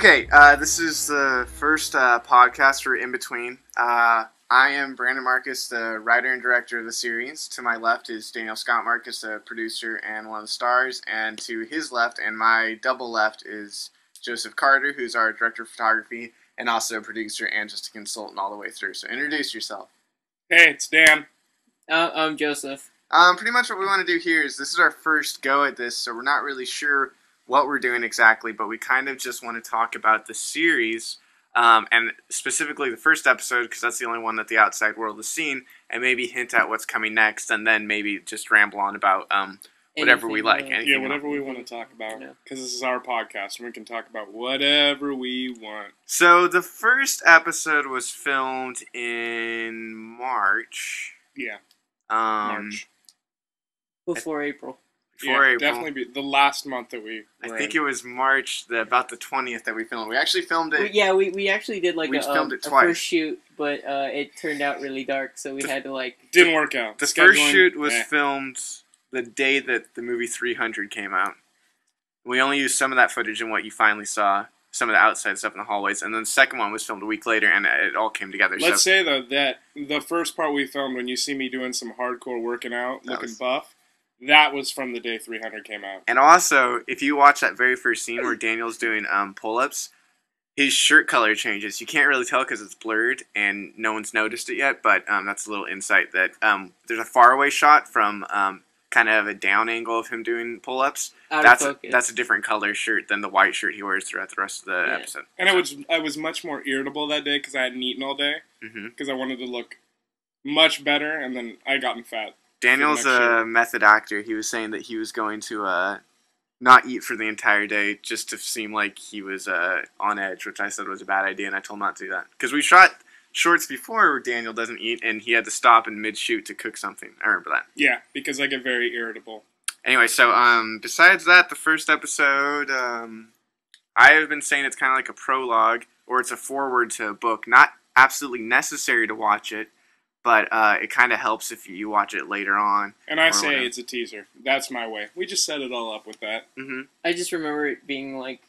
Okay, uh, this is the first uh, podcast for In Between. Uh, I am Brandon Marcus, the writer and director of the series. To my left is Daniel Scott Marcus, the producer and one of the stars. And to his left and my double left is Joseph Carter, who's our director of photography and also a producer and just a consultant all the way through. So introduce yourself. Hey, it's Dan. Uh, I'm Joseph. Um, pretty much what we want to do here is this is our first go at this, so we're not really sure what we're doing exactly, but we kind of just want to talk about the series um, and specifically the first episode because that's the only one that the outside world has seen, and maybe hint at what's coming next, and then maybe just ramble on about um, whatever we like. uh, Yeah, whatever we want to talk about. Yeah. Because this is our podcast and we can talk about whatever we want. So the first episode was filmed in March. Yeah, Um, March. Before April. Before yeah, April. Definitely be the last month that we I think in. it was March, the, about the twentieth that we filmed. We actually filmed We- it. yeah, we, we actually did like We a, filmed um, it a twice. first shoot, but uh, it turned out really dark, so we The- had to like. Didn't work out. The first shoot was eh. filmed the day that the movie 300 came out. We only used some of that footage in what you finally saw, some of the outside stuff in the hallways, and then the second one was filmed a week later, and it all came together. Let's so say though that the first part we filmed when you see me doing some hardcore working out, That looking was- buff, that was from the day 300 came out. And also, if you watch that very first scene where Daniel's doing um, pull-ups, his shirt color changes. You can't really tell because it's blurred and no one's noticed it yet. But um, that's a little insight that um, there's a faraway shot from um, kind of a down angle of him doing pull-ups. That's a, that's a different color shirt than the white shirt he wears throughout the rest of the Yeah. episode. And I was I was much more irritable that day because I hadn't eaten all day hmm because I wanted to look much better, and then I gotten fat. Daniel's a method actor. He was saying that he was going to uh, not eat for the entire day just to seem like he was uh, on edge, which I said was a bad idea, and I told him not to do that. Because we shot shorts before where Daniel doesn't eat, and he had to stop in mid shoot to cook something. I remember that. Yeah, because I get very irritable. Anyway, so um, besides that, the first episode, um, I have been saying it's kind of like a prologue or it's a forward to a book. Not absolutely necessary to watch it, but uh, it kind of helps if you watch it later on. And I say whatever. it's a teaser. That's my way. We just set it all up with that. hmm I just remember it being like,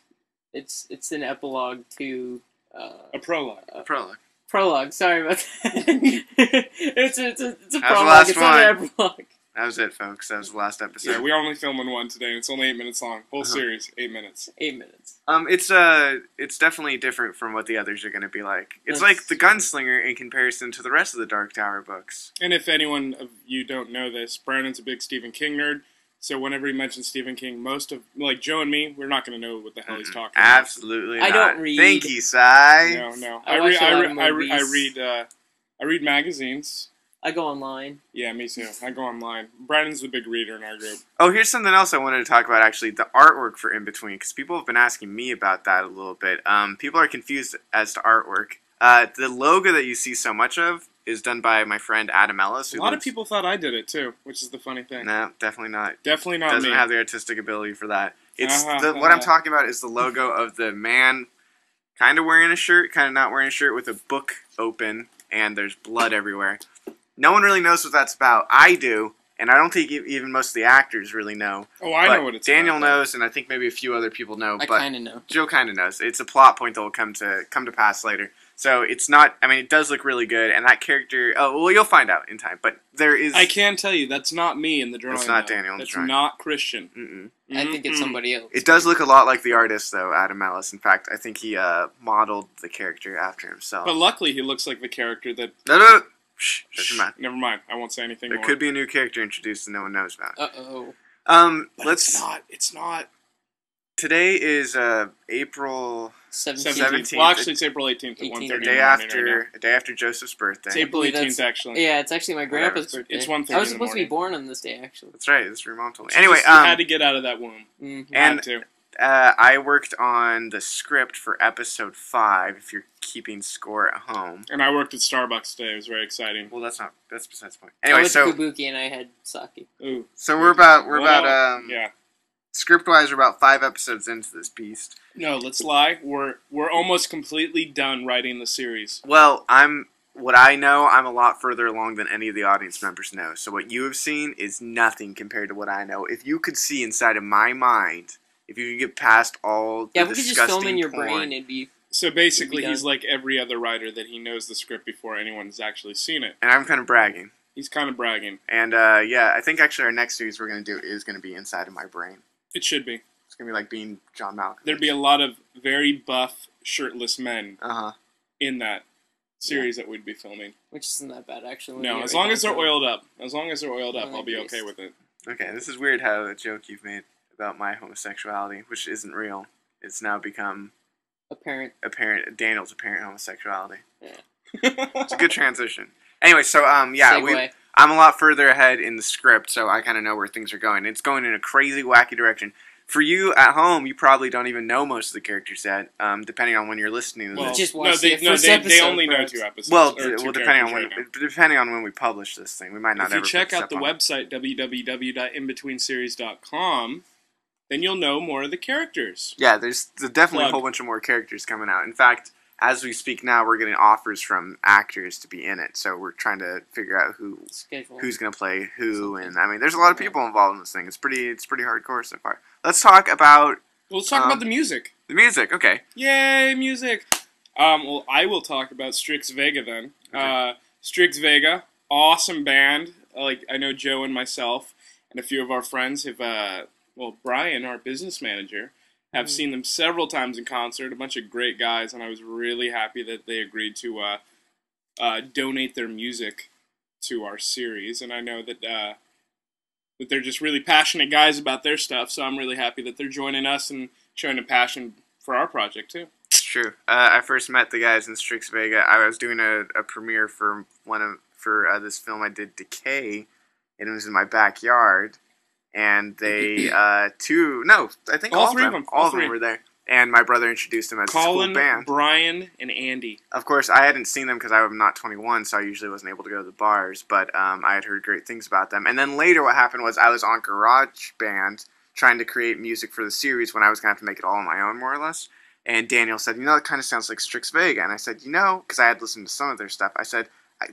it's it's an epilogue to. Uh, A prologue. A Prologue. prologue. Sorry about that. it's a, it's a, it's a That was the prologue. It's not an epilogue. That was it, folks. That was the last episode. Yeah, we only filming one today. It's only eight minutes long. Whole Uh-huh. series, eight minutes. Eight minutes. um, it's uh, it's definitely different from what the others are going to be like. It's That's- like the Gunslinger in comparison to the rest of the Dark Tower books. And if anyone of you don't know this, Brandon's a big Stephen King nerd. So whenever he mentions Stephen King, most of like Joe and me, we're not going to know what the hell he's talking about. Absolutely, I don't read. Thank you, Sai. No, no. I I, watch read. a I, re- I, re- I read. Uh, I read magazines. I go online. Yeah, me too. I go online. Brandon's the big reader in our group. Oh, here's something else I wanted to talk about. Actually, the artwork for In Between, because people have been asking me about that a little bit. Um, people are confused as to artwork. Uh, the logo that you see so much of is done by my friend Adam Ellis. A who lot of people thought I did it too, which is the funny thing. No, definitely not. Definitely not doesn't me. have the artistic ability for that. It's Uh-huh, the, what I'm uh-huh. talking about is the logo of the man, kind of wearing a shirt, kind of not wearing a shirt, with a book open, and there's blood everywhere. No one really knows what that's about. I do, and I don't think even most of the actors really know. oh, I but know what it's. Daniel about, knows, and I think maybe a few other people know. I but kind of know. Joe kind of knows. It's a plot point that will come to come to pass later. So it's not. I mean, it does look really good, and that character. Oh well, you'll find out in time. But there is. I can tell you that's not me in the drawing. It's not though. Daniel in the That's drawing. not Christian. Mm-mm. I think it's somebody else. It does look a lot like the artist, though, Adam Ellis. In fact, I think he uh, modeled the character after himself. But luckily, he looks like the character that. no, no, no. Shh, shut your mouth. Never mind. I won't say anything There more. could be a new character introduced and no one knows about. Uh oh. Um, But let's. It's not. It's not. Today is uh, April, Seventeen. 17th. Well, actually, it's April 18th at 18th. 1.30 the day after, right now. the day after Joseph's birthday. It's April believe 18th, actually. Yeah, it's actually my grandpa's Whatever. birthday. It's 1:30 I was supposed to be born on this day, actually. That's right. It's your mom told me. She Anyway, just um, had to get out of that womb. hmm And- had to. Uh, I worked on the script for episode five. If you're keeping score at home. And I worked at Starbucks today. It was very exciting. Well, that's not. That's besides the point. I Anyway, went so to Kabuki and I had sake. Ooh. so we're about we're Well, about um Yeah. script wise we're about five episodes into this beast. No, let's lie. We're we're almost completely done writing the series. Well, I'm what I know. I'm a lot further along than any of the audience members know. So what you have seen is nothing compared to what I know. If you could see inside of my mind, if you could get past all the Yeah, if we could just film in your porn- brain, it'd be So basically, be he's like every other writer that he knows the script before anyone's actually seen it. and I'm kind of bragging. He's kind of bragging. And uh, yeah, I think actually our next series we're gonna do is gonna be inside of my brain. It should be. It's gonna be like being John Malkovich. There'd be a lot of very buff, shirtless men uh huh. in that series that we'd be filming. which isn't that bad actually. No, as long as they're down to it. oiled up. As long as they're oiled up, I'll be nice. okay with it. Okay, this is weird how a joke you've made about my homosexuality, which isn't real, it's now become Apparent. apparent Daniel's apparent homosexuality. it's It's a good transition. Anyway, so um yeah, we I'm a lot further ahead in the script, so I kind of know where things are going. It's going in a crazy, wacky direction. For you at home, you probably don't even know most of the characters yet, um, depending on when you're listening to Well, this. Just no, watch they, the no, first they, they episode, only know two episodes. Well, d- two well, depending on when, right depending on when we publish this thing, we might not if you check out the website www.inbetweenseries.com, then you'll know more of the characters. Yeah, there's, there's definitely a whole bunch of more characters coming out. In fact, as we speak now, we're getting offers from actors to be in it. So we're trying to figure out who Schedule. who's going to play who, and I mean, there's a lot of people involved in this thing. It's pretty it's pretty hardcore so far. Let's talk about Well, let's talk Um, about the music. the music. Okay, Yay, music! Um, well, I will talk about Strix Vega then. Uh, Strix Vega, awesome band. Like I know Joe and myself and a few of our friends have. Uh, well, Brian, our business manager, have Mhm. seen them several times in concert. A bunch of great guys, and I was really happy that they agreed to uh, uh, donate their music to our series. And I know that uh, that they're just really passionate guys about their stuff. So I'm really happy that they're joining us and showing a passion for our project too. it's true. Uh, I first met the guys in Strix Vega. I was doing a, a premiere for one of for uh, this film I did, Decay, and it was in my backyard. And they uh, two no, I think All all, three of them, all all of them three. were there. And my brother introduced them as Colin, band. Brian, and Andy. Of course, I hadn't seen them because I'm not 21, so I usually wasn't able to go to the bars. But um, I had heard great things about them. And then later, what happened was I was on GarageBand trying to create music for the series when I was gonna have to make it all on my own, more or less. And Daniel said, "You know, it kind of sounds like Strix Vega." And I said, "You know," because I had listened to some of their stuff. I said,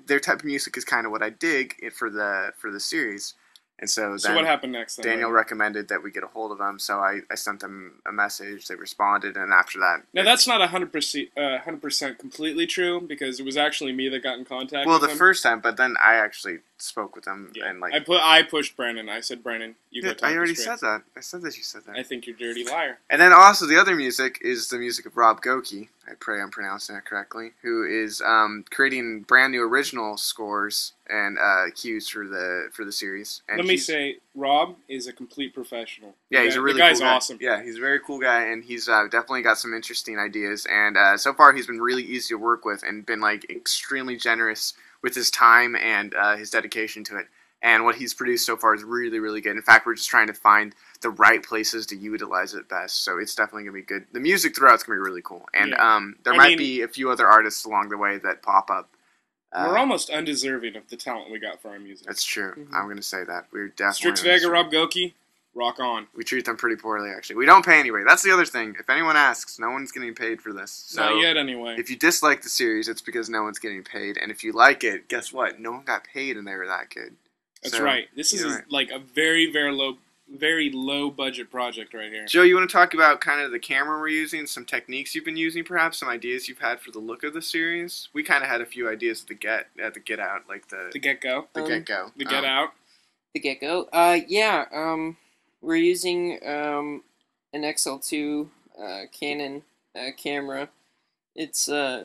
"Their type of music is kind of what I dig for the for the series." And so So what happened next? Then, Daniel Brian? recommended that we get a hold of them. So I, I sent them a message. They responded, and after that, Now that's not hundred percent, uh, hundred percent completely true because it was actually me that got in contact. well, the them. first time, but then I actually spoke with them Yeah. and like I put, I pushed Brandon. I said, Brandon, you go Yeah, talk I already said that. I said that you said that. I think you're a dirty liar. and then also the other music is the music of Rob Goki. I pray I'm pronouncing that correctly. Who is um, creating brand new original scores and uh, cues for the for the series. And Let me say, Rob is a complete professional. yeah, he's a really the guy's cool guy. awesome. Yeah, he's a very cool guy, and he's uh, definitely got some interesting ideas. And uh, so far, he's been really easy to work with, and been like extremely generous with his time and uh, his dedication to it. And what he's produced so far is really, really good. In fact, we're just trying to find the right places to utilize it best. So it's definitely gonna be good. The music throughout's gonna be really cool, and Yeah. um, there I might mean- be a few other artists along the way that pop up. Uh, We're almost undeserving of the talent we got for our music. That's true. Mhm. I'm gonna say that we're definitely Strix Vega, Rob Goki, rock on. we treat them pretty poorly actually we don't pay anyway that's the other thing if anyone asks no one's getting paid for this so Not yet, anyway. if you dislike the series it's because no one's getting paid and if you like it guess what no one got paid and they were that good That's So, right. This is right. like a very, very low, very low budget project right here. joe you want to talk about kind of the camera we're using some techniques you've been using perhaps some ideas you've had for the look of the series we kind of had a few ideas at the get at the get out like the The get go, the Um, get go the get out. the get go. Uh, yeah. Um, we're using um an XL2 uh, Canon uh, camera. It's uh,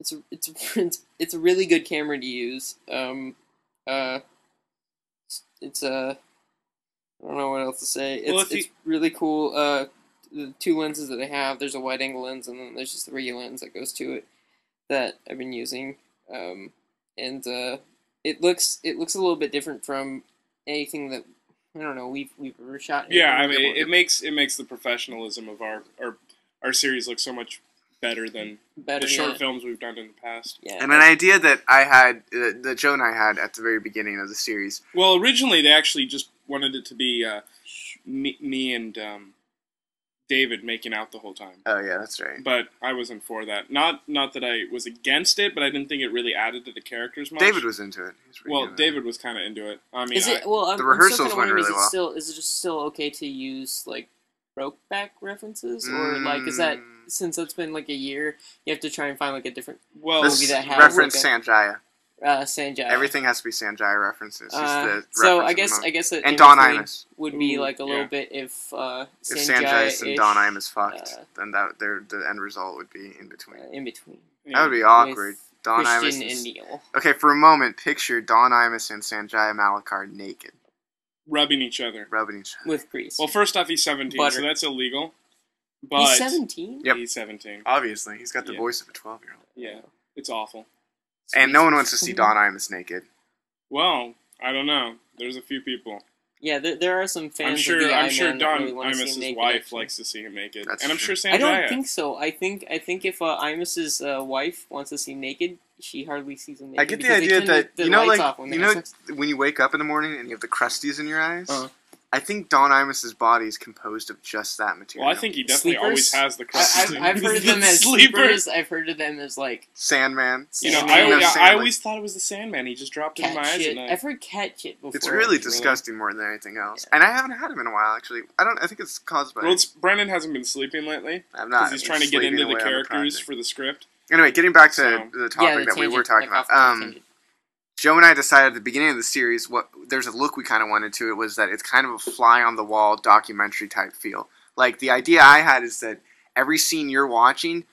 it's a, it's it's it's a really good camera to use. Um, uh, it's- it's uh, I don't know what else to say. It's Well, you- it's really cool. Uh, the two lenses that I have, there's a wide angle lens, and then there's just the regular lens that goes to it that I've been using. Um, and uh, it looks it looks a little bit different from anything that I don't know we've we've ever shot. Yeah, I mean, before. it makes it makes the professionalism of our our our series look so much better than better the short yeah. films we've done in the past. Yeah, and an idea that I had, uh, that Joe and I had at the very beginning of the series. Well, originally they actually just wanted it to be uh, me, me and um, David making out the whole time. Oh yeah, that's right. But I wasn't for that. Not not that I was against it, but I didn't think it really added to the characters much. David was into it. Was pretty well, good with it. David was kind of into it. I mean, is I- it well? I'm, The I'm rehearsals went wondering, really is it well. Still, is it just still okay to use like Brokeback references, or like is that Mm. since it's been like a year, you have to try and find like a different Well, movie that has reference like Sanjaya. Uh, Sanjay. Everything has to be Sanjay references. He's Uh, the so I guess moment. I guess that and Don between Imus. would be like a little yeah. bit if uh, If Sanjay and Don Imus fucked, uh, then that their the end result would be in between. uh, in between. That would be awkward. With Don Christian Imus. and Neil. okay, for a moment, picture Don Imus and Sanjay Malakar naked, rubbing each other. rubbing each other. With Grease. Well, first off, he's 17, Butter. so that's illegal. But He's 17? Yep. he's 17. Obviously, he's got the Yeah. voice of a twelve-year-old, Yeah, it's awful. And no one wants to see Don Imus naked. Well, I don't know. There's a few people. Yeah, there, there are some fans I'm sure. of the I'm sure Don really Imus's him naked, wife actually. likes to see him naked, That's and I'm true. sure Sanjaya. I don't think so. I think I think if uh, Imus's uh, wife wants to see him naked, she hardly sees him naked. I get the idea that the, the you know, like when you know, sex. when you wake up in the morning and you have the crusties in your eyes. Uh-huh. I think Don Imus's body is composed of just that material. Well, I think he definitely Sleepers? always has the I, I've, I've heard of them as sleepers. I've heard of them as like Sandman. You know, Sandman. I, Speaking of I, I always thought it was the Sandman. He just dropped into cat my eyes shit. at night. I've heard cat shit before. It's really disgusting more than anything else, and I haven't had him in a while. Actually, I don't. I think it's caused by. Well, it's, Brandon hasn't been sleeping lately I'm not. he's trying to get into the characters project. for the script. Anyway, getting back to So- the Yeah, topic the that we were talking like about. Um, tangent. Joe and I decided at the beginning of the series what there's a look we kind of wanted to it was that it's kind of a fly on the wall documentary type feel. Like the idea I had is that every scene you're watching,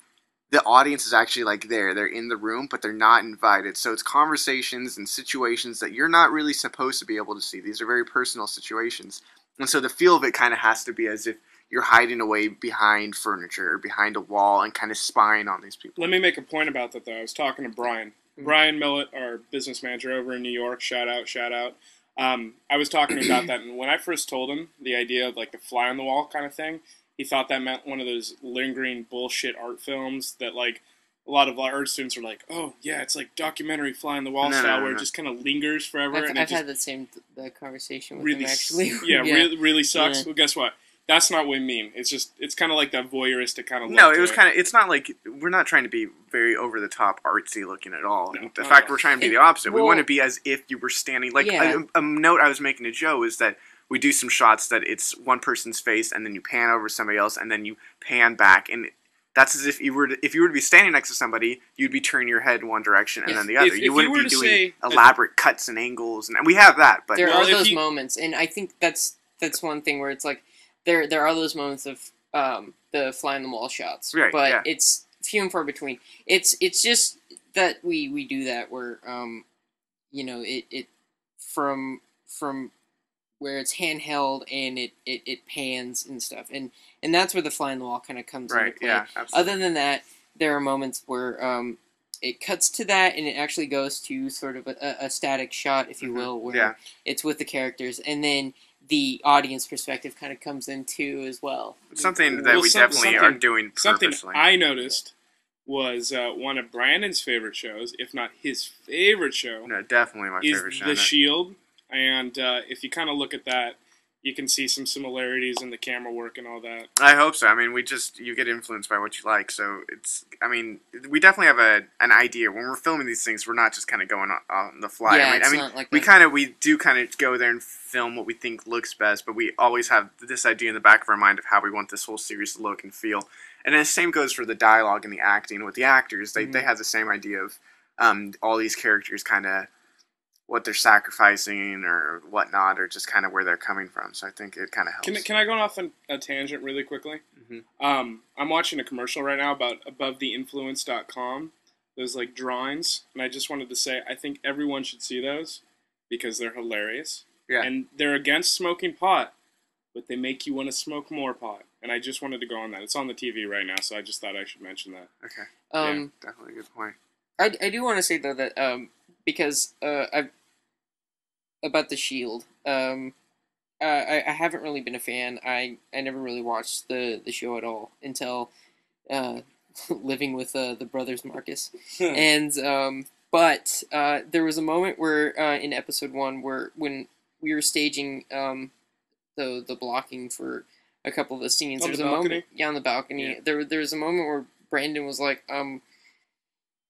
the audience is actually like there. They're in the room, but they're not invited. So it's conversations and situations that you're not really supposed to be able to see. These are very personal situations. And so the feel of it kind of has to be as if you're hiding away behind furniture or behind a wall and kind of spying on these people. Let me make a point about that though. I was talking to Brian. Brian Millett, our business manager over in New York. Shout out, shout out. Um, I was talking about that, and when I first told him the idea of like the fly on the wall kind of thing, he thought that meant one of those lingering bullshit art films that like a lot of art students are like, oh yeah, it's like documentary fly on the wall No, style no, where no. it just kind of lingers forever, I've, and I've had the same the conversation with really, him actually. yeah, Really, really sucks. Yeah. Well, guess what? That's not what we mean. It's just it's kind of like that voyeuristic kind of. No, it was kind of. It's not like we're not trying to be very over the top artsy looking at all. No, the fact at all. we're trying to be It- the opposite. we want to be as if you were standing. Like Yeah. a, a note I was making to Joe is that we do some shots that it's one person's face and then you pan over somebody else and then you pan back and. That's as if you were to, if you were to be standing next to somebody, you'd be turning your head in one direction and Yes. then the other. If- if you you wouldn't were be doing say that- elaborate cuts and angles, and we have that. But there Well, are those you- moments, and I think that's that's one thing where it's like there there are those moments of um, the fly on the wall shots, Right, but yeah. it's few and far between. It's it's just that we we do that where um, you know it it from from where it's handheld and it, it, it pans and stuff and and that's where the fly on the wall kind of comes right, into play. yeah, absolutely. Other than that, there are moments where um, it cuts to that and it actually goes to sort of a, a static shot, if you Mhm. will, where Yeah. it's with the characters, and then the audience perspective kind of comes in too as well. Something that Well, we some- definitely are something- doing Something. I noticed was uh, one of Brandon's favorite shows, if not his favorite show, no, definitely my is favorite show. The Shield. And uh, if you kind of look at that, you can see some similarities in the camera work and all that. I hope so. I mean, we just you get influenced by what you like, so it's. I mean, we definitely have a an idea when we're filming these things. We're not just kind of going on, on the fly. yeah, I mean, it's I mean, not like we kind of we do kind of go there and film what we think looks best, but we always have this idea in the back of our mind of how we want this whole series to look and feel. And the same goes for the dialogue and the acting with the actors. They they Mhm. have the same idea of um, all these characters kind of what they're sacrificing or whatnot, or just kind of where they're coming from. So I think it kind of helps. Can, can I go off on a tangent really quickly? Mhm. Um, I'm watching a commercial right now about abovetheinfluence.com. Those like drawings, and I just wanted to say I think everyone should see those because they're hilarious. Yeah. And they're against smoking pot, but they make you want to smoke more pot. And I just wanted to go on that. It's on the TV right now, so I just thought I should mention that. okay, Um, definitely a good point. I, I do want to say though that um, because uh, I about the Shield, um, uh, I, I haven't really been a fan. I, I never really watched the, the show at all until uh, living with uh, the brothers Marcus. and um, but uh, there was a moment where uh, in episode one where when we were staging um, the the blocking for a couple of the scenes, On there was the a moment yeah on the balcony. Yeah. There there was a moment where Brandon was like, um,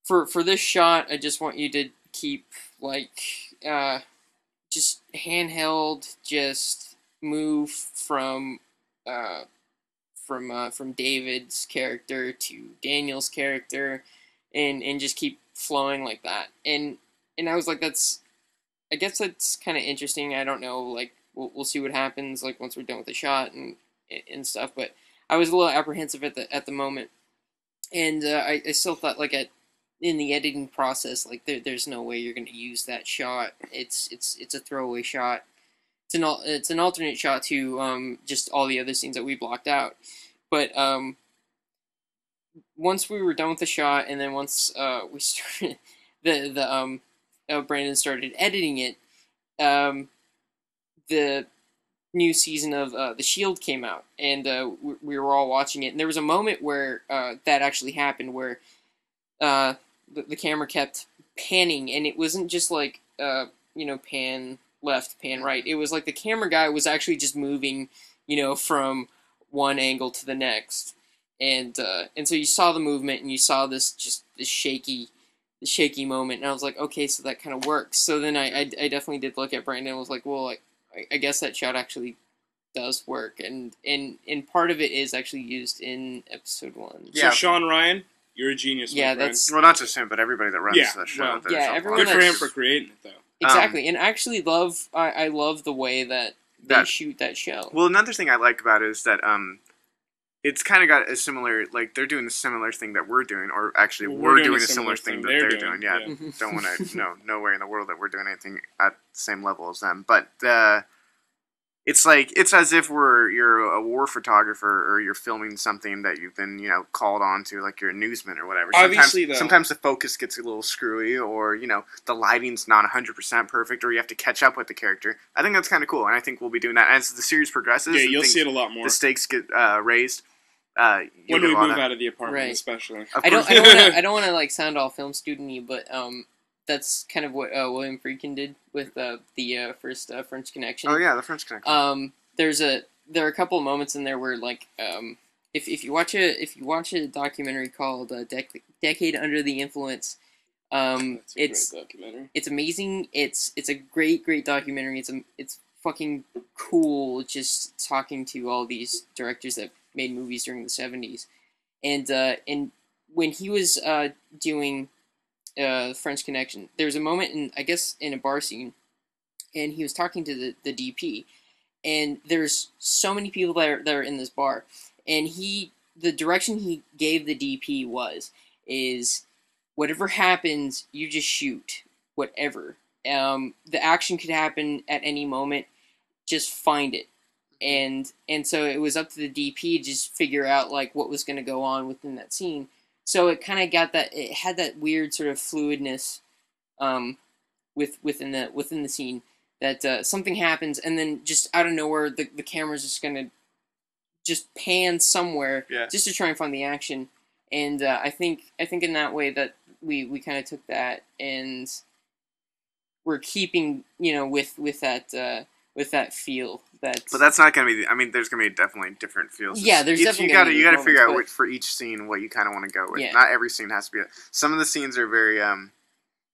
for for this shot, I just want you to keep like uh, just handheld, just move from uh, from uh, from David's character to Daniel's character, and and just keep flowing like that. And and I was like, that's, I guess that's kind of interesting. I don't know, like we'll we'll see what happens like once we're done with the shot and and stuff. But I was a little apprehensive at the at the moment, and uh, I I still thought like at in the editing process, like there, there's no way you're going to use that shot. It's it's it's a throwaway shot. It's an it's an alternate shot to um, just all the other scenes that we blocked out. But um, once we were done with the shot, and then once uh, we started the the um, uh, Brandon started editing it, um, the new season of uh, The Shield came out, and uh, we, we were all watching it. And there was a moment where uh, that actually happened, where uh, the, the camera kept panning, and it wasn't just like uh, you know pan left, pan right. It was like the camera guy was actually just moving, you know, from one angle to the next, and uh, and so you saw the movement, and you saw this just this shaky. this Shaky moment, and I was like, okay, so that kind of works. So then I, I, I definitely did look at Brandon and was like, well, like, I, I guess that shot actually does work, and and and part of it is actually used in episode one. Yeah. So Shawn Ryan, you're a genius. Yeah, friend. that's Well, not just him, but everybody that runs Yeah, the show. well, that yeah, everyone good for him for creating it though. Exactly, and I actually love I, I love the way that they That- shoot that show. Well, another thing I like about it is that um, it's kind of got a similar like they're doing a similar thing that we're doing, or actually Well, we're, doing, a similar thing, that they're, doing. Yeah, Mhm. don't want to no nowhere in the world that we're doing anything at the same level as them. But the it's like it's as if we're you're a war photographer or you're filming something that you've been you know called on to like you're a newsman or whatever. Obviously, though- sometimes, sometimes the focus gets a little screwy or you know the lighting's not 100% perfect or you have to catch up with the character. I think that's kind of cool and I think we'll be doing that as the series progresses. Yeah, you'll see it a lot more the stakes get uh, raised. Uh, when we move of- out of the apartment, Right. especially. of I don't course- I don't wanna, I don't want to like sound all film studenty, but um that's kind of what uh, William Friedkin did with uh, the uh, first uh, French Connection. oh yeah, the French Connection. Um, there's a there are a couple of moments in there where like um if, if you watch a if you watch a documentary called uh, Dec- Decade Under the Influence, um That's a great it's documentary. it's amazing. It's it's a great great documentary. It's a, it's fucking cool just talking to all these directors that made movies during the seventies, and uh, and when he was uh, doing uh, French Connection, there was a moment in I guess in a bar scene, and he was talking to the the DP, and there's so many people that are that are in this bar, and he the direction he gave the DP was is whatever happens you just shoot whatever. Um, the action could happen at any moment. Just find it, and and so it was up to the DP to just figure out like what was going to go on within that scene. So it kind of got that. It had that weird sort of fluidness, um, with within the within the scene that uh, something happens and then just out of nowhere the the camera's just going to just pan somewhere Yeah. just to try and find the action. And uh, I think I think in that way that we we kind of took that and we're keeping you know with with that uh, with that feel that But that's not gonna be. The, I mean, there's gonna be definitely different feels. Yeah, there's It's- definitely you gotta you gotta figure out what, for each scene what you kind of want to go with. Yeah. Not every scene has to be. Some of the scenes are very um,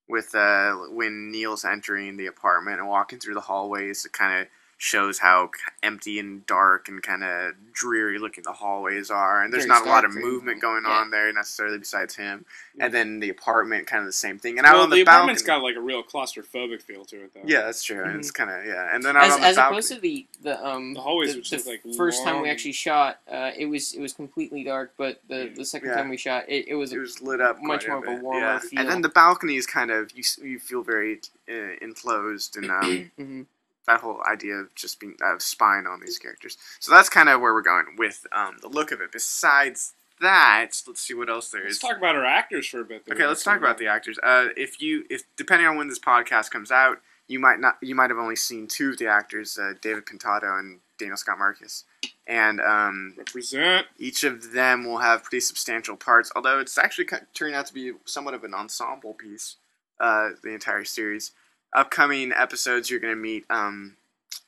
with uh when Neil's entering the apartment and walking through the hallways. to kind of shows how empty and dark and kind of dreary looking the hallways are, and there's Very not a lot of Star Trek. movement going Yeah. on there necessarily besides him. And then the apartment, kind of the same thing. And out well, on the, the, apartment's balcony. got like a real claustrophobic feel to it, though. yeah, that's true. And Mm-hmm. it's kind of yeah. And then out as, on the as balcony. opposed to the the um The hallways the, are just, the like, first time we actually shot uh, it was it was completely dark but the the second Yeah. time we shot it, it was it was lit up much quite more of a bit, warmer yeah. feel. And then the balcony is kind of you. You feel very uh, enclosed and um, Mhm. That whole idea of just being of spying on these characters. So that's kind of where we're going with um, the look of it. Besides that, let's see what else there Let's is. talk about our actors for a bit. Okay, let's talk about the actors. Uh, if you, if depending on when this podcast comes out, you might not, you might have only seen two of the actors, uh, David Pintado and Daniel Scott Marcus, and um, represent. each of them will have pretty substantial parts. Although it's actually ki- turning out to be somewhat of an ensemble piece, uh, the entire series. Upcoming episodes, you're going to meet um,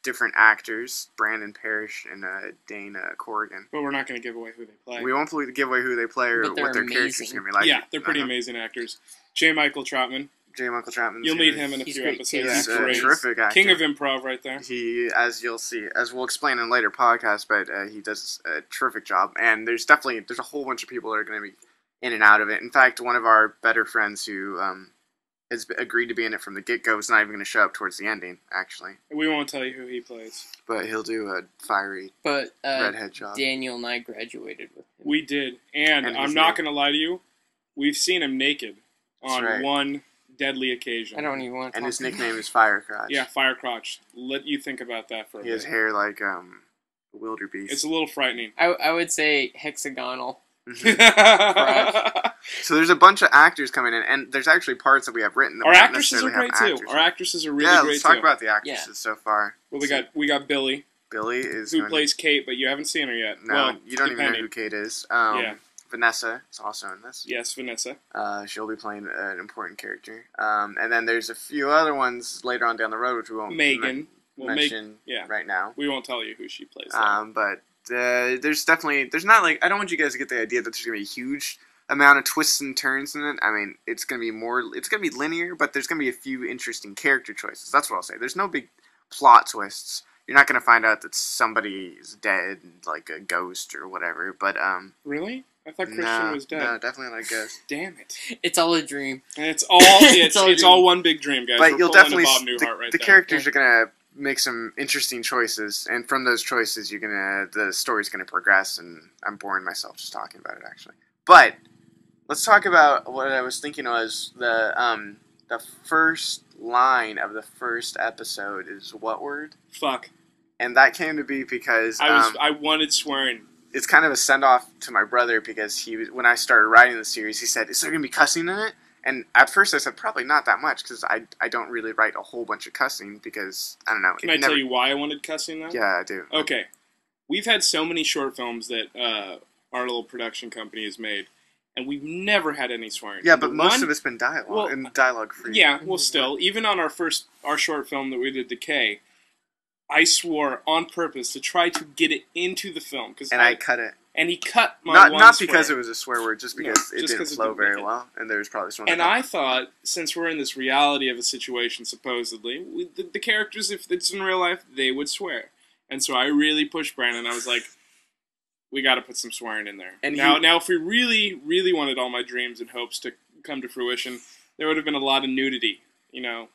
different actors: Brandon Parrish and uh, Dana Corrigan. But we're not going to give away who they play. We won't fully give away who they play or what their characters are going to be like. yeah, they're pretty Uh-huh. amazing actors. J. Michael Troutman, J. Michael Troutman. You'll meet him in a few great, episodes. too. He's He's a great. terrific actor. King of improv, right there. He, as you'll see, as we'll explain in later podcasts, but uh, he does a terrific job. And there's definitely there's a whole bunch of people that are going to be in and out of it. In fact, one of our better friends who um, has agreed to be in it from the get go is not even going to show up towards the ending, actually. We won't tell you who he plays. But he'll do a fiery But uh, redhead job. Daniel and I graduated with him. We did, and, And I'm not going to lie to you. We've seen him naked on right. one deadly occasion. I don't even want to. and his talk nickname is Firecrotch. Yeah, fire crotch. Let you think about that for a He has hair like um, a wildebeest. It's a little frightening. I, I would say hexagonal. Our so there's a bunch of actors coming in, and there's actually parts that we have written. That don't actresses are great too. actors Our actresses are really yeah, great let's talk too. about the actresses so far. well, we got we got Billy, Billy is who plays Kate, but you haven't seen her yet. No, well, you don't even know who Kate is. Um, Yeah. Vanessa is also in this. Yes, Vanessa. Uh, she'll be playing an important character. Um, and then there's a few other ones later on down the road, which we won't Megan. men- Well, mention yeah. right now. We won't tell you who she plays. Um, but uh, there's definitely there's not like I don't want you guys to get the idea that there's gonna be a huge amount of twists and turns in it. I mean, it's gonna be more it's gonna be linear, but there's gonna be a few interesting character choices. That's what I'll say. There's no big plot twists. You're not gonna find out that somebody is dead, like a ghost or whatever. But um, really? I thought Christian no, was dead. no, definitely not a ghost. Damn it! It's all a dream. And it's all it's, It's it's, all all, a dream. one big dream, guys. but We're you'll definitely Bob Newhart the, right the there. characters are gonna make some interesting choices, and from those choices, you're gonna the story's gonna progress. And I'm boring myself just talking about it, actually. But let's talk about what I was thinking was the um the first line of the first episode is what word, Fuck. and that came to be because I was um, I wanted swearing. it's kind of a send off to my brother because he was when I started writing the series, he said, "Is there gonna be cussing in it?" And at first, I said probably not that much because I I don't really write a whole bunch of cussing because I don't know. Can I never- tell you why I wanted cussing though? Yeah, I do. Okay. We've had so many short films that uh, our little production company has made, and we've never had any swearing. Yeah, but The most one- of it's been dialogue Well, and dialogue free. Yeah, well, still, even on our first our short film that we did, Decay, I swore on purpose to try to get it into the film because and I cut it. And he cut my Not one not because it was a swear word, just No, because it just didn't flow didn't very well, and there was probably some. And I thought, since we're in this reality of a situation, supposedly, we, the, the characters, if it's in real life, they would swear. And so I really pushed Brandon. I was like, we got to put some swearing in there. And now, he- now, if we really, really wanted all my dreams and hopes to come to fruition, there would have been a lot of nudity, you know.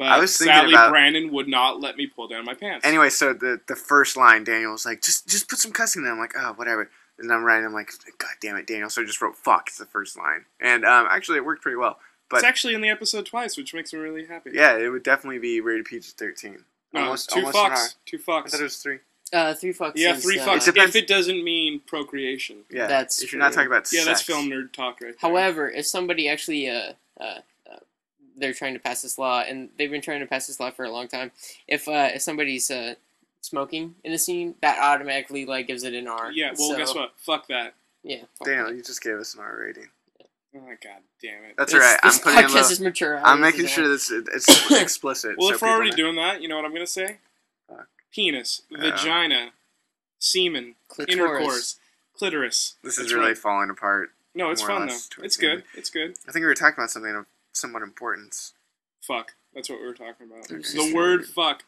But I was thinking sadly, about- Brandon would not let me pull down my pants. Anyway, so the the first line, Daniel was like, "Just just put some cussing." in it." I'm like, "Oh, whatever." And I'm writing, I'm like, "God damn it, Daniel!" So I just wrote "fuck" It's the first line, and um, actually it worked pretty well. But it's actually in the episode twice, which makes me really happy. yeah, it would definitely be rated PG-13. No, almost two almost an hour. fucks. Two I fucks. thought it was three. Uh, three fucks. Yeah, three uh, fucks. It depends- If it doesn't mean procreation. Yeah, That's if you're not talking about Yeah, that's film nerd talk right there. However, if somebody actually uh, uh, uh, they're trying to pass this law, and they've been trying to pass this law for a long time. If uh, if somebody's uh, smoking in a scene, that automatically like gives it an R. Yeah, well, So, guess what? Fuck that. Yeah. fuck Daniel, that. you just gave us an R rating. Oh my god damn it. That's This- alright. I'm This putting in podcast the, is mature. I'm making sure this it's, it's explicit. well, so if we're already know. doing that, you know what I'm gonna say? Fuck. Penis, Yeah. vagina, semen, Clitoris. intercourse, clitoris. this is That's really right. falling apart. No, it's more or fun though. It's good. It's good. I think we were talking about something of somewhat importance. Fuck. That's what we were talking about. The word fuck.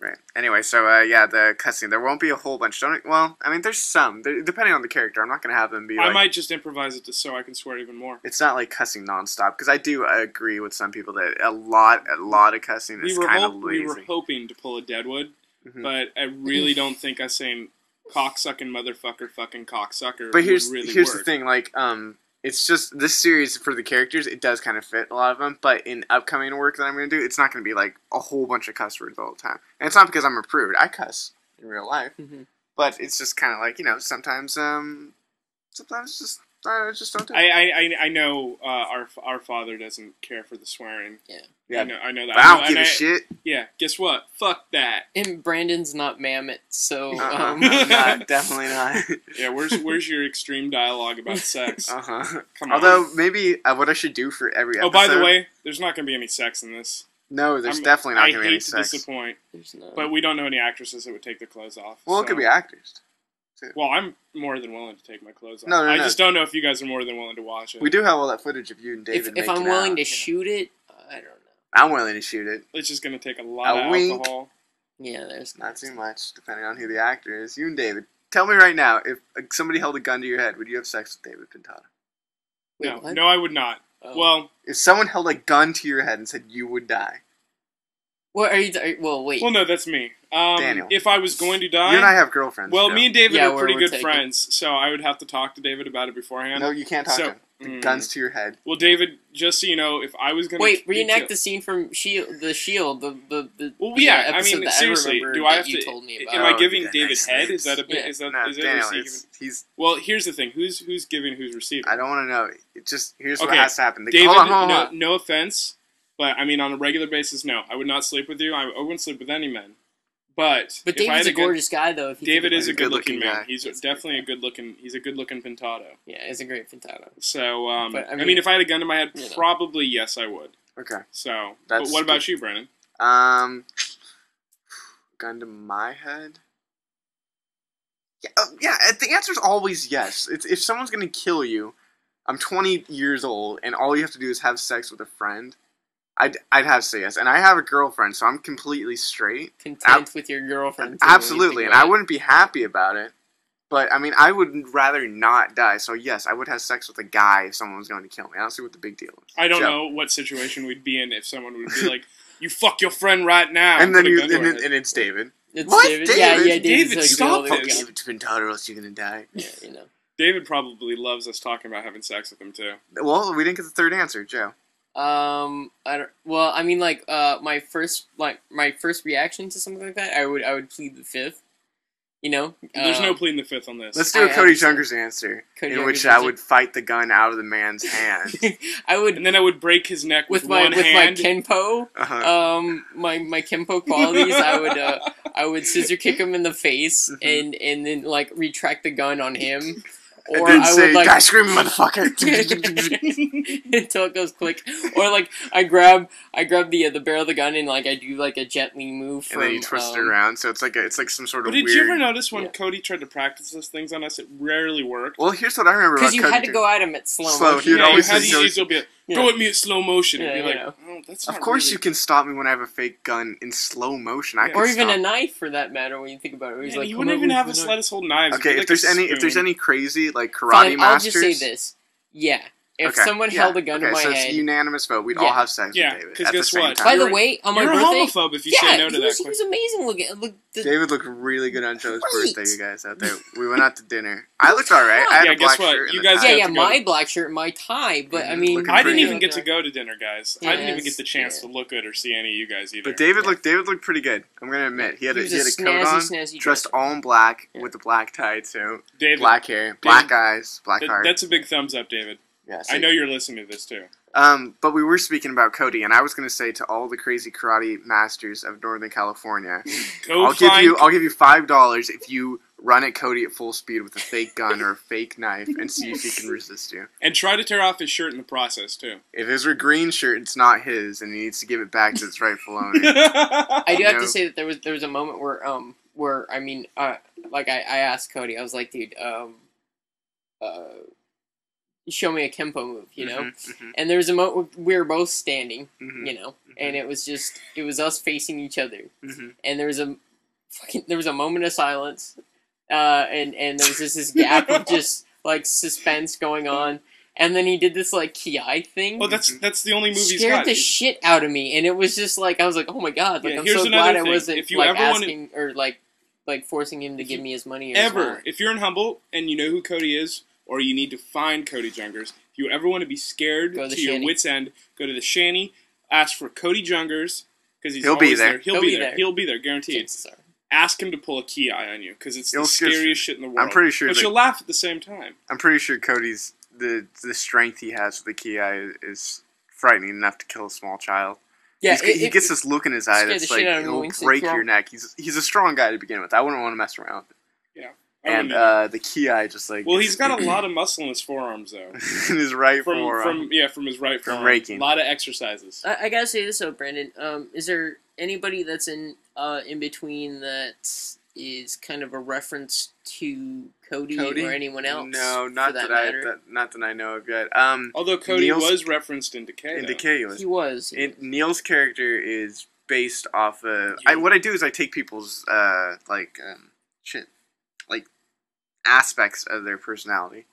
Right. Anyway, so uh, yeah, the cussing. There won't be a whole bunch. Don't. Well, I mean, there's some. There, depending on the character, I'm not gonna have them be. I Like, might just improvise it just so I can swear even more. It's not like cussing nonstop because I do agree with some people that a lot, a lot of cussing We is kind of of we lazy. were hoping to pull a Deadwood, Mhm. but I really don't think us saying cocksucking motherfucker fucking cocksucker But here's really here's work. the thing. Like, um, it's just this series for the characters. It does kind of fit a lot of them. But in upcoming work that I'm gonna do, it's not gonna be like a whole bunch of cuss words all the time. And it's not because I'm a prude. I cuss in real life. Mhm. But it's just kind of like you know sometimes um sometimes just I just don't do it. I, I, I- I know uh, our our father doesn't care for the swearing. I yeah, know, I know that. but I don't know- give and a I- shit. Yeah, guess what? Fuck that. And Brandon's not Mamet, so Uh-uh. um, not, definitely not. Yeah, where's where's your extreme dialogue about sex? uh huh. Come on. Although maybe uh, what I should do for every episode. oh, by the way, there's not gonna be any sex in this. no, there's I'm- definitely not I gonna be any hate to sex. disappoint, there's no. but we don't know any actresses that would take their clothes off. Well, it so- could be actors. Well, I'm more than willing to take my clothes off. No, no, I no. just don't know if you guys are more than willing to watch it. We do have all that footage of you and David. if I'm willing out. to shoot it, I don't know. I'm willing to shoot it. It's just gonna take a lot A of wink. alcohol. Yeah, there's Not too much, depending on who the actor is. You and David. Tell me right now, if uh, somebody held a gun to your head, would you have sex with David Pintado? No, what? no, I would not. Oh. Well, If someone held a gun to your head and said you would die, what are you? Are, well, wait. well, no, that's me. Um, Daniel. If I was going to die, you and I have girlfriends. well, Joe. me and David Yeah, are pretty good taken. friends, so I would have to talk to David about it beforehand. No, you can't talk So- to him. Mm. guns to your head. Well, David, just so you know, if I was going to Wait, reenact the scene from Shield, the Shield, the the, the Well, the, yeah, I episode mean, that seriously, remember do I have you to? told me Am. I Oh, giving yeah, David head? things. Is that a bit? Yeah. Is that No, is it Daniel, receiving? it's, he's. Well, here's the thing: who's who's giving, who's receiving? I don't want to know. It just here's what has to happen. The, David, hold on, hold on, no, no offense, but I mean, on a regular basis, no, I would not sleep with you. I, I wouldn't sleep with any men. But But if I had David's a good- gorgeous guy, though. If David is a good-looking good-looking man. He's He's a definitely a good-looking. He's a good-looking pintado. Yeah, he's a great pintado. So, um, But, I I, mean, mean- if I had a gun to my head, You know. probably yes, I would. Okay. So, That's but what about you, Brennan? Um, gun to my head. Yeah, uh, yeah. uh, The answer is always yes. It's if someone's gonna kill you. I'm 20 years old, and all you have to do is have sex with a friend. I'd I'd have to say yes, and I have a girlfriend, so I'm completely straight. Content with your girlfriend. too, Absolutely, and I wouldn't be happy about it. But I mean, I would rather not die. So yes, I would have sex with a guy if someone was going to kill me. I don't see what the big deal is. I don't Joe. know what situation we'd be in if someone would be like, "You fuck your friend right now," And then you, and, her then, and it's David. It's What? David? David? Yeah, yeah, David's David, like stop the Fuck older this. guy. David Pintado, or else you're gonna die. Yeah, you know. David probably loves us talking about having sex with him too. Well, we didn't get the third answer, Joe. Um, I don't. Well, I mean, like, uh, my first, like, my first reaction to something like that, I would, I would plead the fifth. You know, There's Uh, no pleading the fifth on this. Let's do I a Cody understand. Junger's answer, Cody in Junger's which I would fight the gun out of the man's hand. I would and then I would break his neck with, with my one with hand. my kenpo, Uh-huh. um, my my kenpo qualities. I would, uh, I would scissor kick him in the face Mhm. and and then like retract the gun on him, and or then I say, would like "Die screaming, motherfucker!" until it goes click, or like I grab I grab the uh, the barrel of the gun and like I do like a gently move and then you twist it um, around, so it's like a, it's like some sort but of did weird. you ever notice when Yeah. Cody tried to practice those things on us? It rarely worked. Well, here's what I remember Because you Cody had to Jung- go at him at slow, Slow, motion. he would yeah, always you had say- to he use it'll Yeah. go at me at slow motion. and Yeah, be like, know. oh, that's Of course, really- you can stop me when I have a fake gun in slow motion. I can or even stop. a knife for that matter. When you think about it, He's Yeah, like, you wouldn't even have us the let us hold knives. Okay, if there's like a any if there's any crazy like karate Fine, I'll just say this. Yeah, if Okay, someone yeah, held a gun okay, to my so it's head. a unanimous vote. We'd Yeah. all have sex Yeah, with David 'cause at the guess same what? time. By the You're- way, on my You're birthday, a homophobe if you yeah, say no to he was, that. he was amazing looking. Look, the, David looked really good on Joe's Great. birthday, you guys out there. We went out to dinner. I looked all right. I had Yeah, a black guess what? shirt You guys yeah, yeah, to go my to- black shirt, my tie. But I mean, looking I didn't even get to go to dinner, guys. I didn't even get the chance yeah. to look good or see any of you guys either. But David looked David looked pretty good. I'm gonna admit he had a, He had a a coat on, dressed all in black with a black tie too, David, black hair, black eyes, black heart. that's a big thumbs up, David. Yeah, I know you're listening to this too. Um, but we were speaking about Cody, and I was gonna say to all the crazy karate masters of Northern California, Go I'll give you I'll give you five dollars if you run at Cody at full speed with a fake gun or a fake knife and see if he can resist you. and try to tear off his shirt in the process too. If it's a green shirt, it's not his, and he needs to give it back to its rightful owner. I do have No. to say that there was there was a moment where um where I mean uh like I, I asked Cody I was like dude um uh show me a kempo move you know? Mhm, mhm, and there was a moment we were both standing mhm, you know? and it was just it was us facing each other. Mhm. and there was a fucking there was a moment of silence uh and and there was just this gap of just like suspense going on. And then he did this like ki thing. Well, that's that's the only movie he's scared got. the shit out of me, and it was just like I was like, oh my god, like Yeah, I'm so glad I wasn't If you like ever asking or like like forcing him to If give you me his money or his ever, wallet. if you're in Humboldt and you know who Cody is, or you need to find Cody Jungers, if you ever want to be scared Go to to, your shanty. wits end, go to the shanty, ask for Cody Jungers because he's He'll be always there. He'll, He'll be, be there. there. He'll be there, guaranteed. Chances. Ask him to pull a kiai on you because it's You'll the scare- scariest shit in the world. I'm pretty sure but that- you'll laugh at the same time. I'm pretty sure Cody's the the strength he has with the kiai is frightening enough to kill a small child. Yeah, it- he gets it- this look in his eye that's like shit out of me it'll when he said break your neck. He's he's a strong guy to begin with. I wouldn't want to mess around with him. I And wouldn't uh, the kiai just like well, he's got a lot of muscle in his forearms though. in his right From forearm. from yeah, from his right From forearm. raking. A lot of exercises. I, I gotta say this though, Brandon. Um, is there anybody that's in uh in between that is kind of a reference to Cody, Cody? or anyone else. No, not that, that, I that, not that I know of yet. Um, Although Cody Neil's- was referenced in Decay. in though. Decay he was. he was. he It. Neil's character is based off of. I, what I do is I take people's uh like um, shit, like aspects of their personality.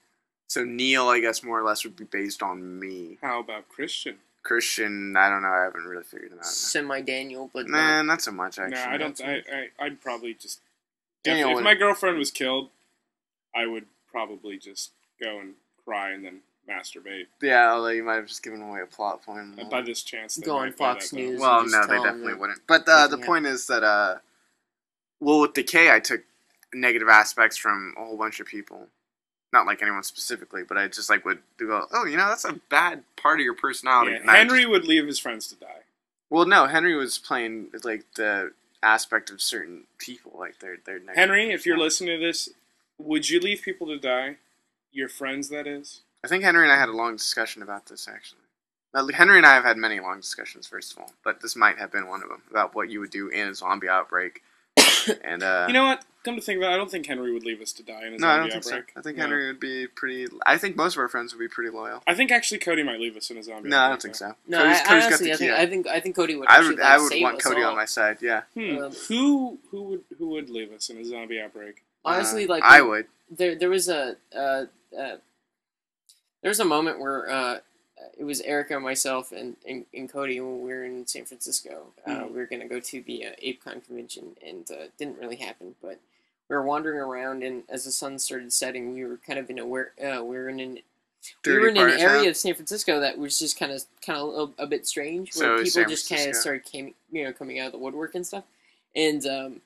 So Neil, I guess, more or less would be based on me. How about Christian? Christian, I don't know. I haven't really figured him out. Semi Daniel, but Nah, not- not so much actually. no, I don't. I, I I'd probably just. Daniel if, if would- my girlfriend was killed, I would probably just go and cry and then masturbate. Yeah, although you might have just given away a plot point. And by this chance, they Go on might buy Fox that. News. Well, no, they definitely wouldn't. But uh, the point is that, uh, well, with Decay, I took negative aspects from a whole bunch of people. Not like anyone specifically, but I just like would go, oh, you know, that's a bad part of your personality. Yeah, Henry just- would leave his friends to die. well, no, Henry was playing like the aspect of certain people, like their their. negative Henry, if you're listening to this, would you leave people to die? Your friends, that is. I think Henry and I had a long discussion about this actually. Henry and I have had many long discussions, first of all, but this might have been one of them about what you would do in a zombie outbreak. and uh, You know what? Come to think of it, I don't think Henry would leave us to die in a no, I zombie don't think outbreak. so. I think No. Henry would be pretty. I think most of our friends would be pretty loyal. I think actually Cody might leave us in a zombie. No, I outbreak, don't think so. No, Cody's, I, I got honestly, the I think, I think I think Cody would. I would, like, I would want Cody all. on my side. Yeah, Hmm. Um, who who would who would leave us in a zombie outbreak? Honestly, Uh, like I would. there there was a uh, uh, there was a moment where uh, it was Erica, and myself, and, and, and Cody when we were in San Francisco. Uh, Mhm. We were gonna go to the uh, ApeCon convention, and uh, it didn't really happen. But we were wandering around, and as the sun started setting, we were kind of in a where uh, we were in an Dirty we were in an area of San Francisco that was just kind of kind of a, a bit strange, where was people just kind of started came you know coming out of the woodwork and stuff, and um,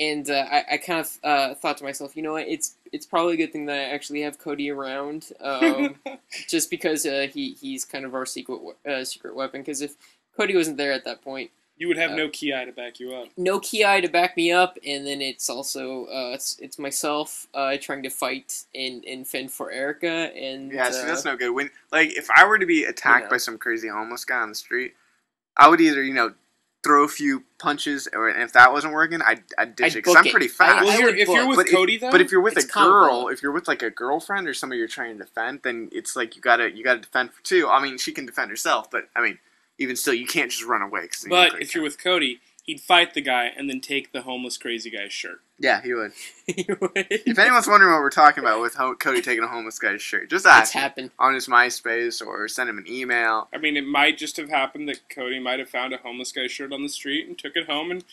and uh, I, I kind of uh, thought to myself, you know what, it's it's probably a good thing that I actually have Cody around, um, just because uh, he he's kind of our secret uh, secret weapon. Because if Cody wasn't there at that point, you would have Uh, no Ki to back you up. no Ki to back me up, and then it's also uh, it's, it's myself uh, trying to fight and, and fend for Erica, and Yeah, see, uh, that's no good. When like if I were to be attacked know. by some crazy homeless guy on the street, I would either you know throw a few punches, or and if that wasn't working, I'd, I'd ditch I'd it because I'm it. pretty fast. Well, I here, would if you're with But if- Cody though, But if you're with a girl, book. if you're with like a girlfriend or somebody you're trying to defend, then it's like you gotta you gotta defend for two. I mean, she can defend herself, but I mean, even still, you can't just run away. Cause then you but if you're with Cody, he'd fight the guy and then take the homeless crazy guy's shirt. yeah, he would. it's If anyone's wondering what we're talking about with Ho- Cody taking a homeless guy's shirt, just ask him happened. on his MySpace or send him an email. I mean, it might just have happened that Cody might have found a homeless guy's shirt on the street and took it home and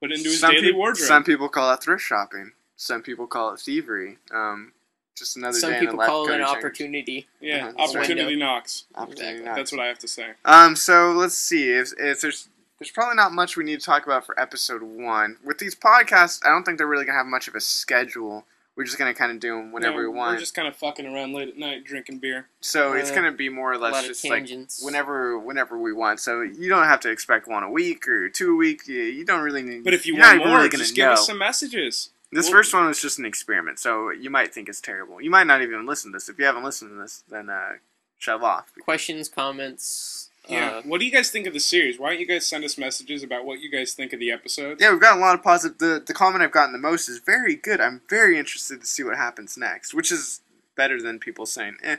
put it into his some, daily peop- wardrobe. some people call that thrift shopping. Some people call it thievery. Um, just another Some day people in the life call of it an Cody Chambers. opportunity. yeah, Uh-huh, that's right. opportunity knocks. Opportunity Exactly. knocks. That's what I have to say. Um, so let's see if, if there's there's probably not much we need to talk about for episode one. With these podcasts, I don't think they're really gonna have much of a schedule. We're just gonna kind of do them whenever No, we want. We're just kind of fucking around late at night drinking beer. so it's uh, gonna be more or less just like whenever whenever we want. So you don't have to expect one a week or two a week. You, you don't really need. But if you want more, really gonna just know. give us some messages. This Well- first one was just an experiment, so you might think it's terrible. You might not even listen to this. If you haven't listened to this, then uh, shove off. questions, comments. Yeah. Uh, what do you guys think of the series? Why don't you guys send us messages about what you guys think of the episode? Yeah, we've got a lot of positive. The the comment I've gotten the most is very good. I'm very interested to see what happens next, which is better than people saying eh.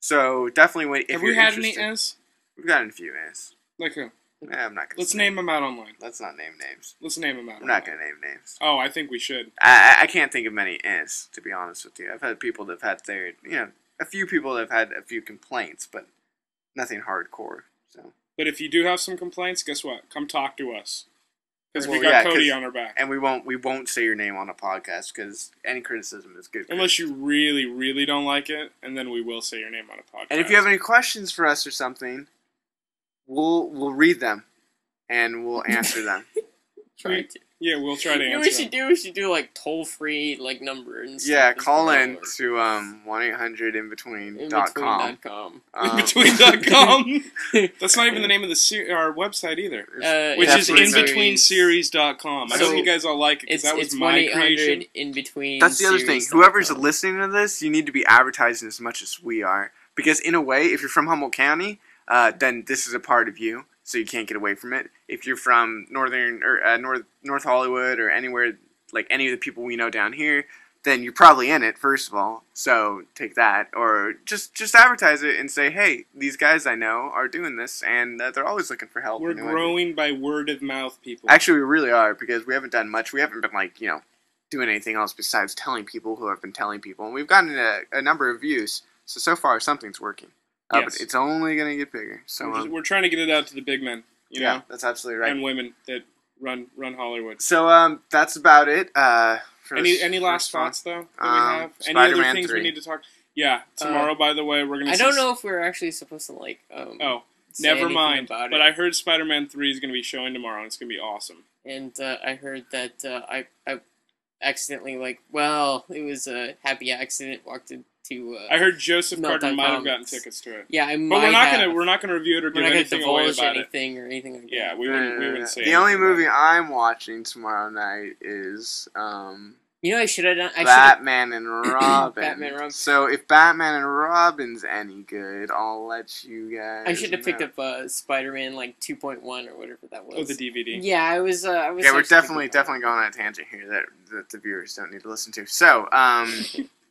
So definitely wait. If Have you're we had any S? We've gotten a few A's. Like who? Eh, I'm not gonna. Let's name them out online. Let's not name names. Let's name them out. I'm not gonna name names. Oh, I think we should. I, I- can't think of many A's to be honest with you. I've had people that've had their you know a few people that've had a few complaints, but nothing hardcore. So But if you do have some complaints, guess what? Come talk to us. Because we got yeah, Cody 'cause- on our back. and we won't we won't say your name on a podcast because any criticism is good. Unless you really, really don't like it, and then we will say your name on a podcast. And if you have any questions for us or something, we'll we'll read them and we'll answer them. try to. Yeah, we'll try to You know what we should do? We should do like toll free like number and stuff yeah, call in to um one eight hundred in between in dot between com. dot com. Um, Inbetween.com. That's not even the name of the ser- our website either. Uh, Which Yeah, is Inbetween inbetweenseries.com. I So, hope you guys all like it because It's that was it's my one eight creation. in between. That's the other thing. Whoever's com. listening to this, you need to be advertising as much as we are. Because in a way, if you're from Humboldt County, uh, then this is a part of you, so you can't get away from it. If you're from northern or uh, North North Hollywood or anywhere like any of the people we know down here, then you're probably in it first of all. So take that, or just just advertise it and say, hey, these guys I know are doing this, and uh, they're always looking for help. We're and they might be- growing by word of mouth, people. Actually, we really are because we haven't done much. We haven't been like you know doing anything else besides telling people who have been telling people, and we've gotten a, a number of views. So so far, something's working. Uh, Yes. But it's only gonna get bigger. So we're, just- um, we're trying to get it out to the big men, you yeah, know, that's absolutely right. and women that run run Hollywood. So um, that's about it. Uh, for Any this any last first thoughts though that Um, we have? Any other Spider-Man things 3. we need to talk? Yeah, tomorrow. by the way, we're gonna. I don't s- know if we're actually supposed to like. Um, Oh, say never mind. About But it. I heard Spider-Man Three is gonna be showing tomorrow, and it's gonna be awesome. and uh, I heard that uh, I I accidentally like well it was a happy accident walked into uh, I heard Joseph Meltdown Carter might have gotten tickets to it, yeah I might but we're not have. gonna we're not gonna review it or we're give not gonna anything away divulge about it. anything or anything like Yeah, that. we wouldn't we wouldn't say the only anything about movie. I'm watching tomorrow night is um, you know I should have done I Batman and Robin. Batman Robin. So if Batman and Robin's any good, I'll let you guys. I should have picked up uh, Spider Man like two point one or whatever that was. Oh, the DVD. yeah, I was. Uh, I was. Yeah, we're definitely definitely going on a tangent here that that the viewers don't need to listen to. So um,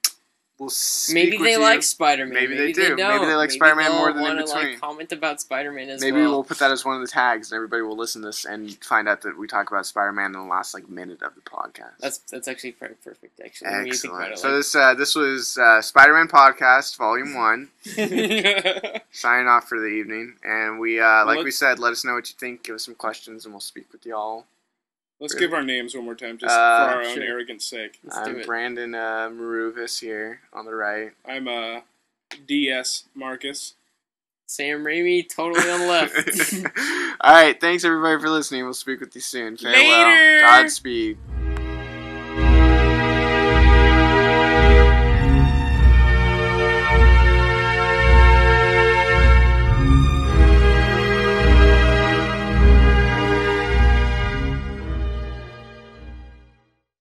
we'll it. Maybe they like Spider Man. Maybe they do. Maybe don't. they like Spider-Man more than In Between. Like, comment about Spider Man as Maybe well. we'll put that as one of the tags, and everybody will listen to this and find out that we talk about Spider-Man in the last like minute of the podcast. That's that's actually perfect. Actually, when you think about excellent. it, So this uh, this was uh, Spider-Man podcast volume one. Signing off for the evening, and we uh, like we said, let us know what you think. Give us some questions, and we'll speak with y'all. Let's give our names one more time, just Uh, for our own sure. arrogance sake. Let's do I'm it. Brandon uh, Maruvis here on the right. I'm uh, DS Marcus. Sam Raimi totally on the left. All right, thanks everybody for listening. We'll speak with you soon. Farewell. Later. Godspeed.